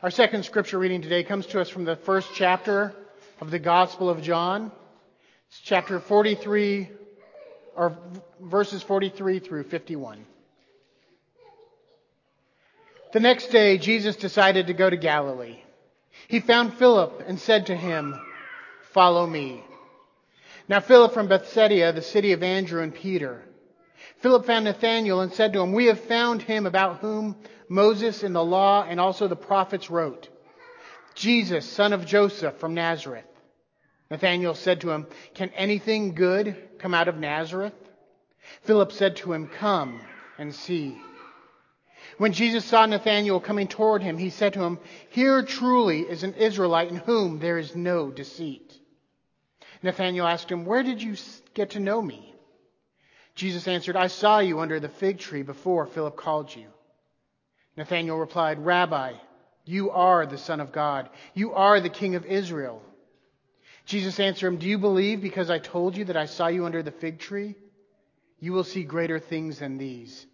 Our second scripture reading today comes to us from the first chapter of the Gospel of John. It's chapter 43, or verses 43 through 51. The next day, Jesus decided to go to Galilee. He found Philip and said to him, Follow me. Now Philip from Bethsaida, the city of Andrew and Peter. Philip found Nathanael and said to him, We have found him about whom Moses in the law and also the prophets wrote. Jesus, son of Joseph from Nazareth. Nathanael said to him, Can anything good come out of Nazareth? Philip said to him, Come and see. When Jesus saw Nathanael coming toward him, he said to him, Here truly is an Israelite in whom there is no deceit. Nathanael asked him, Where did you get to know me? Jesus answered, I saw you under the fig tree before Philip called you. Nathanael replied, Rabbi, you are the Son of God. You are the King of Israel. Jesus answered him, Do you believe because I told you that I saw you under the fig tree? You will see greater things than these.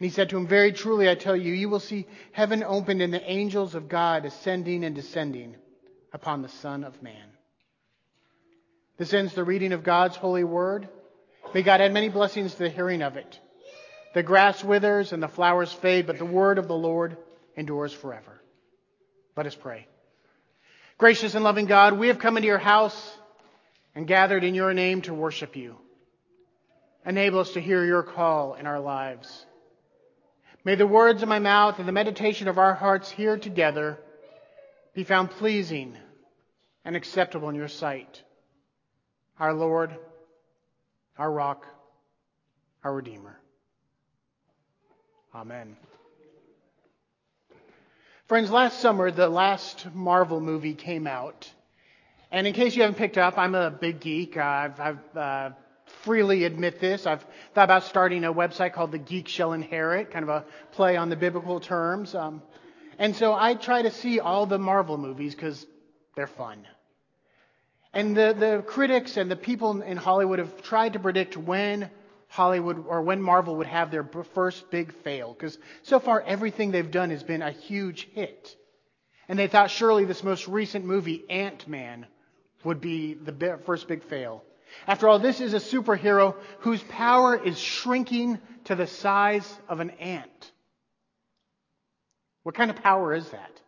And he said to him, Very truly I tell you, you will see heaven opened and the angels of God ascending and descending upon the Son of Man. This ends the reading of God's holy word. May God add many blessings to the hearing of it. The grass withers and the flowers fade, but the word of the Lord endures forever. Let us pray. Gracious and loving God, we have come into your house and gathered in your name to worship you. Enable us to hear your call in our lives. May the words of my mouth and the meditation of our hearts here together be found pleasing and acceptable in your sight. Our Lord, our rock, our Redeemer. Amen. Friends, last summer, the last Marvel movie came out. And in case you haven't picked up, I'm a big geek. I've, I've uh, freely admit this. I've thought about starting a website called The Geek Shall Inherit, kind of a play on the biblical terms. Um, and so I try to see all the Marvel movies because they're fun. And the, the critics and the people in Hollywood have tried to predict when Hollywood or when Marvel would have their first big fail. Because so far, everything they've done has been a huge hit. And they thought surely this most recent movie, Ant Man, would be the first big fail. After all, this is a superhero whose power is shrinking to the size of an ant. What kind of power is that?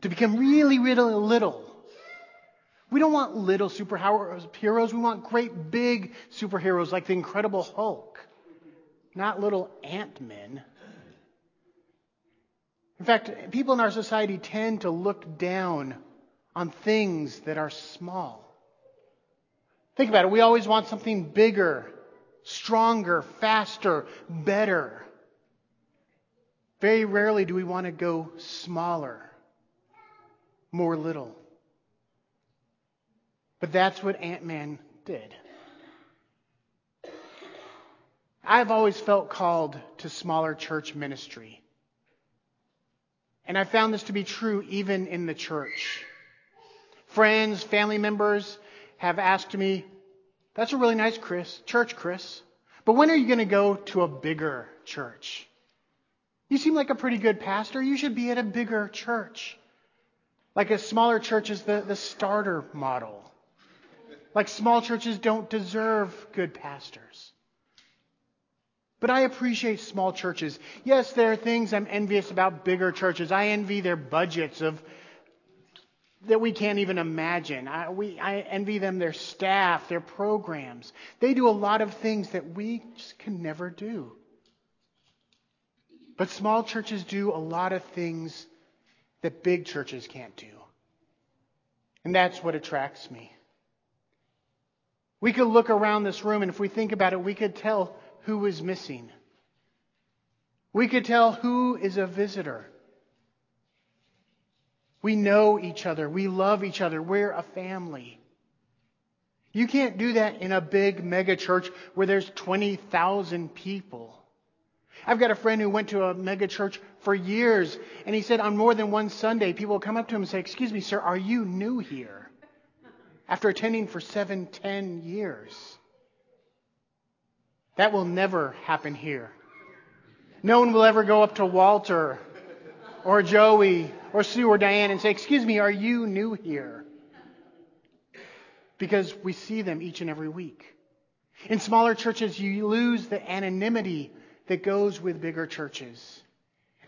To become really, really little we don't want little superheroes. We want great big superheroes like the Incredible Hulk, not little ant men. In fact, people in our society tend to look down on things that are small. Think about it. We always want something bigger, stronger, faster, better. Very rarely do we want to go smaller, more little. But that's what Ant Man did. I've always felt called to smaller church ministry. And I found this to be true even in the church. Friends, family members have asked me, that's a really nice Chris, church, Chris. But when are you going to go to a bigger church? You seem like a pretty good pastor. You should be at a bigger church. Like a smaller church is the, the starter model. Like small churches don't deserve good pastors. But I appreciate small churches. Yes, there are things I'm envious about bigger churches. I envy their budgets of that we can't even imagine. I, we, I envy them their staff, their programs. They do a lot of things that we just can never do. But small churches do a lot of things that big churches can't do. And that's what attracts me. We could look around this room, and if we think about it, we could tell who is missing. We could tell who is a visitor. We know each other. We love each other. We're a family. You can't do that in a big mega church where there's 20,000 people. I've got a friend who went to a mega church for years, and he said on more than one Sunday, people come up to him and say, Excuse me, sir, are you new here? After attending for seven, ten years. That will never happen here. No one will ever go up to Walter or Joey or Sue or Diane and say, Excuse me, are you new here? Because we see them each and every week. In smaller churches, you lose the anonymity that goes with bigger churches.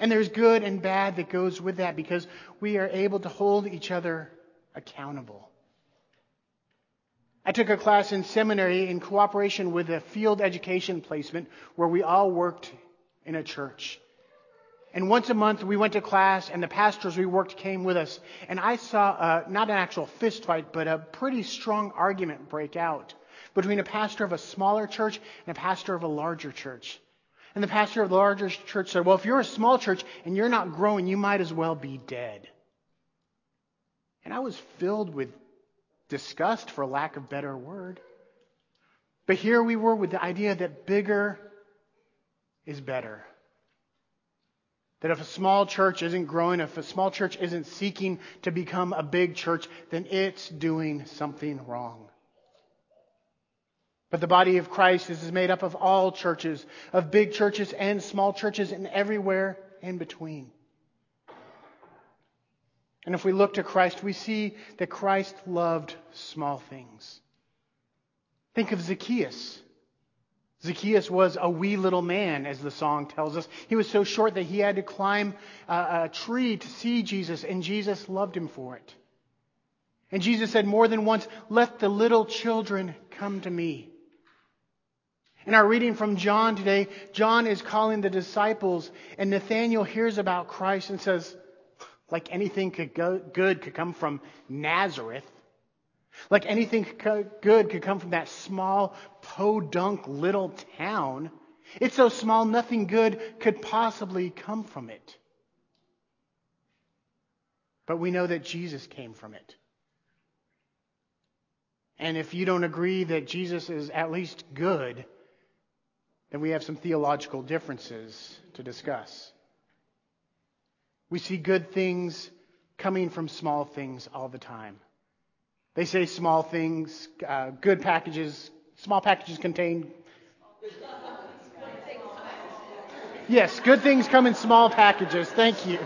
And there's good and bad that goes with that because we are able to hold each other accountable. I took a class in seminary in cooperation with a field education placement where we all worked in a church. And once a month we went to class and the pastors we worked came with us. And I saw uh, not an actual fist fight, but a pretty strong argument break out between a pastor of a smaller church and a pastor of a larger church. And the pastor of the larger church said, Well, if you're a small church and you're not growing, you might as well be dead. And I was filled with disgust, for lack of better word. But here we were with the idea that bigger is better. That if a small church isn't growing, if a small church isn't seeking to become a big church, then it's doing something wrong. But the body of Christ is made up of all churches, of big churches and small churches, and everywhere in between. And if we look to Christ, we see that Christ loved small things. Think of Zacchaeus. Zacchaeus was a wee little man, as the song tells us. He was so short that he had to climb a, tree to see Jesus, and Jesus loved him for it. And Jesus said more than once, Let the little children come to me. In our reading from John today, John is calling the disciples, and Nathanael hears about Christ and says, like anything could go, good could come from Nazareth, like anything good could come from that small, podunk little town. It's so small, nothing good could possibly come from it. But we know that Jesus came from it. And if you don't agree that Jesus is at least good, then we have some theological differences to discuss. We see good things coming from small things all the time. They say small things, uh, good packages, small packages contain. Yes, good things come in small packages. Thank you.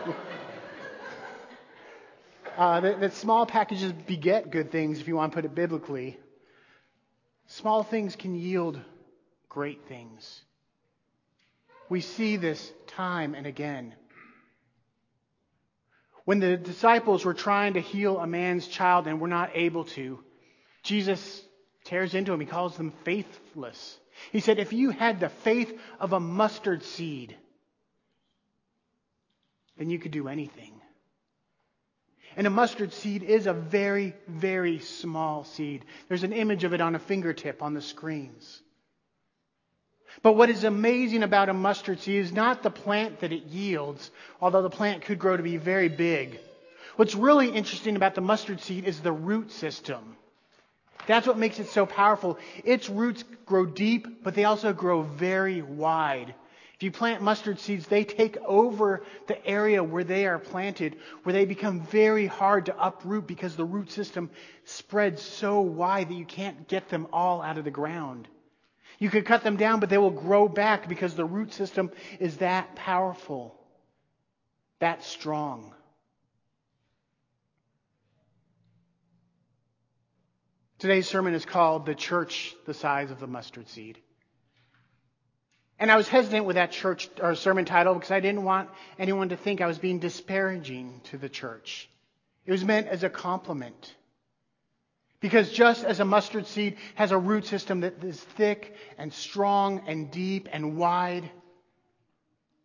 Uh, that, that small packages beget good things, if you want to put it biblically. Small things can yield great things. We see this time and again. When the disciples were trying to heal a man's child and were not able to, Jesus tears into him. He calls them faithless. He said, If you had the faith of a mustard seed, then you could do anything. And a mustard seed is a very, very small seed. There's an image of it on a fingertip on the screens. But what is amazing about a mustard seed is not the plant that it yields, although the plant could grow to be very big. What's really interesting about the mustard seed is the root system. That's what makes it so powerful. Its roots grow deep, but they also grow very wide. If you plant mustard seeds, they take over the area where they are planted, where they become very hard to uproot because the root system spreads so wide that you can't get them all out of the ground. You could cut them down, but they will grow back because the root system is that powerful, that strong. Today's sermon is called The Church the Size of the Mustard Seed. And I was hesitant with that church or sermon title because I didn't want anyone to think I was being disparaging to the church. It was meant as a compliment. Because just as a mustard seed has a root system that is thick and strong and deep and wide,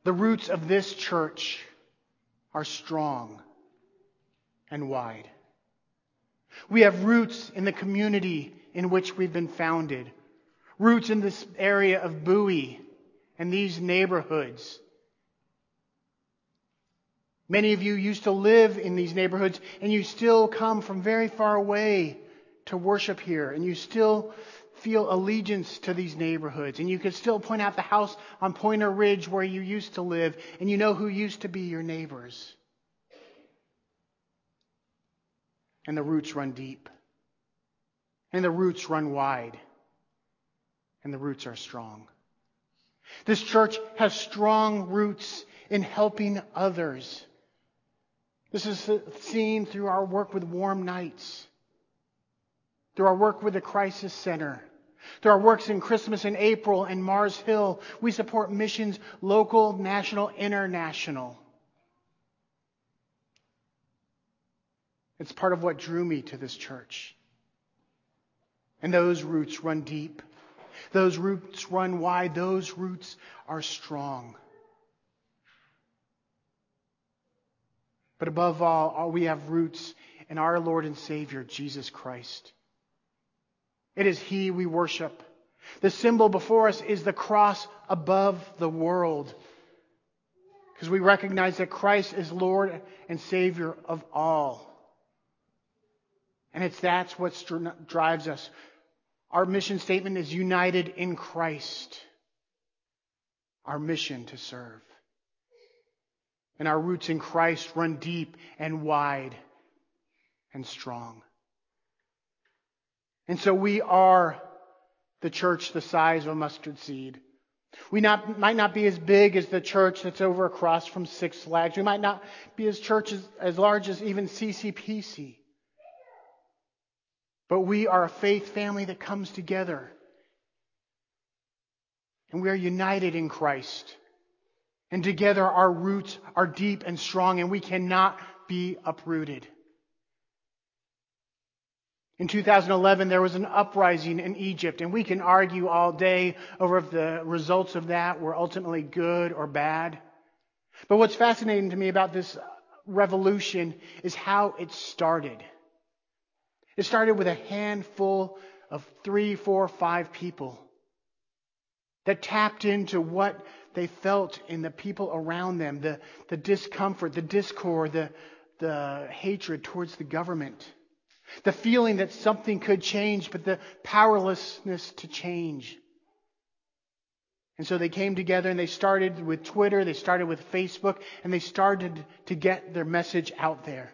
the roots of this church are strong and wide. We have roots in the community in which we've been founded, roots in this area of Bowie and these neighborhoods. Many of you used to live in these neighborhoods and you still come from very far away to worship here and you still feel allegiance to these neighborhoods and you can still point out the house on Pointer Ridge where you used to live and you know who used to be your neighbors. And the roots run deep. And the roots run wide. And the roots are strong. This church has strong roots in helping others This is seen through our work with Warm Nights, through our work with the Crisis Center, through our works in Christmas in April and Mars Hill. We support missions local, national, international. It's part of what drew me to this church. And those roots run deep. Those roots run wide. Those roots are strong. But above all, all we have roots in our Lord and Savior, Jesus Christ. It is He we worship. The symbol before us is the cross above the world. Because we recognize that Christ is Lord and Savior of all. And it's that's what drives us. Our mission statement is united in Christ. Our mission to serve. And our roots in Christ run deep and wide and strong. And so we are the church the size of a mustard seed. We not, might not be as big as the church that's over across from Six Flags. We might not be as church as, as large as even CCPC. But we are a faith family that comes together. And we are united in Christ. And together our roots are deep and strong, and we cannot be uprooted. In 2011, there was an uprising in Egypt, and we can argue all day over if the results of that were ultimately good or bad. But what's fascinating to me about this revolution is how it started. It started with a handful of three, four, five people that tapped into what they felt in the people around them the, the discomfort, the discord, the, the hatred towards the government, the feeling that something could change, but the powerlessness to change. And so they came together and they started with Twitter, they started with Facebook, and they started to get their message out there.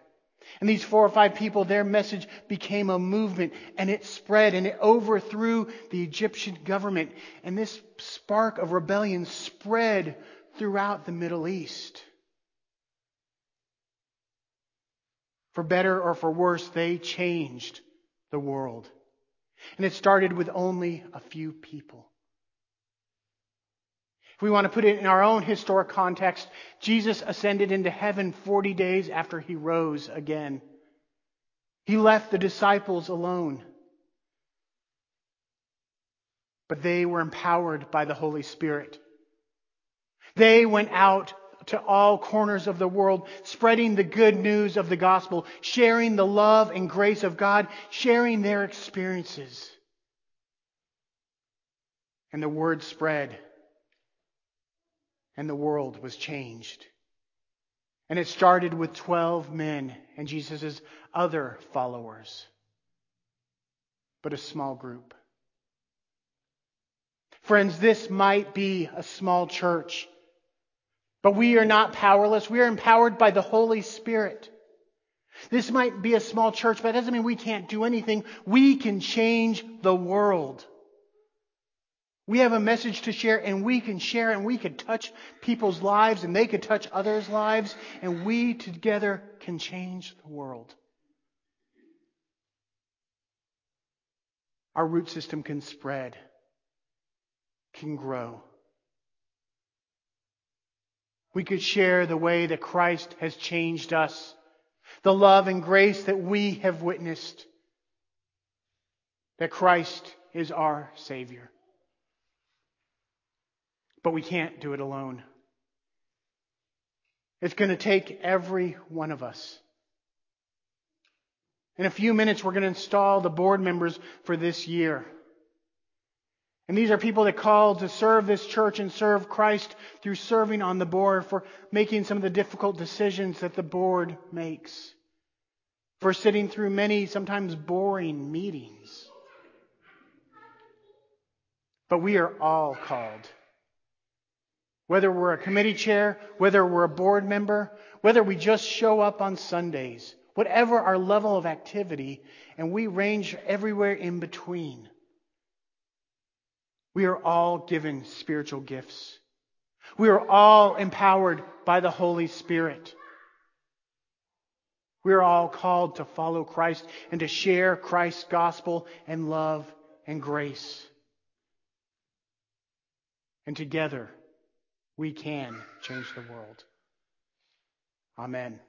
And these four or five people, their message became a movement and it spread and it overthrew the Egyptian government. And this spark of rebellion spread throughout the Middle East. For better or for worse, they changed the world. And it started with only a few people. If we want to put it in our own historic context, Jesus ascended into heaven 40 days after he rose again. He left the disciples alone. But they were empowered by the Holy Spirit. They went out to all corners of the world, spreading the good news of the gospel, sharing the love and grace of God, sharing their experiences. And the word spread and the world was changed. And it started with 12 men and Jesus' other followers, but a small group. Friends, this might be a small church, but we are not powerless. We are empowered by the Holy Spirit. This might be a small church, but that doesn't mean we can't do anything. We can change the world. We have a message to share and we can share and we can touch people's lives and they can touch others' lives and we together can change the world. Our root system can spread, can grow. We could share the way that Christ has changed us, the love and grace that we have witnessed, that Christ is our Savior. But we can't do it alone. It's going to take every one of us. In a few minutes, we're going to install the board members for this year. And these are people that called to serve this church and serve Christ through serving on the board, for making some of the difficult decisions that the board makes, for sitting through many, sometimes boring meetings. But we are all called. Whether we're a committee chair, whether we're a board member, whether we just show up on Sundays, whatever our level of activity, and we range everywhere in between. We are all given spiritual gifts. We are all empowered by the Holy Spirit. We're all called to follow Christ and to share Christ's gospel and love and grace. And together, we can change the world. Amen.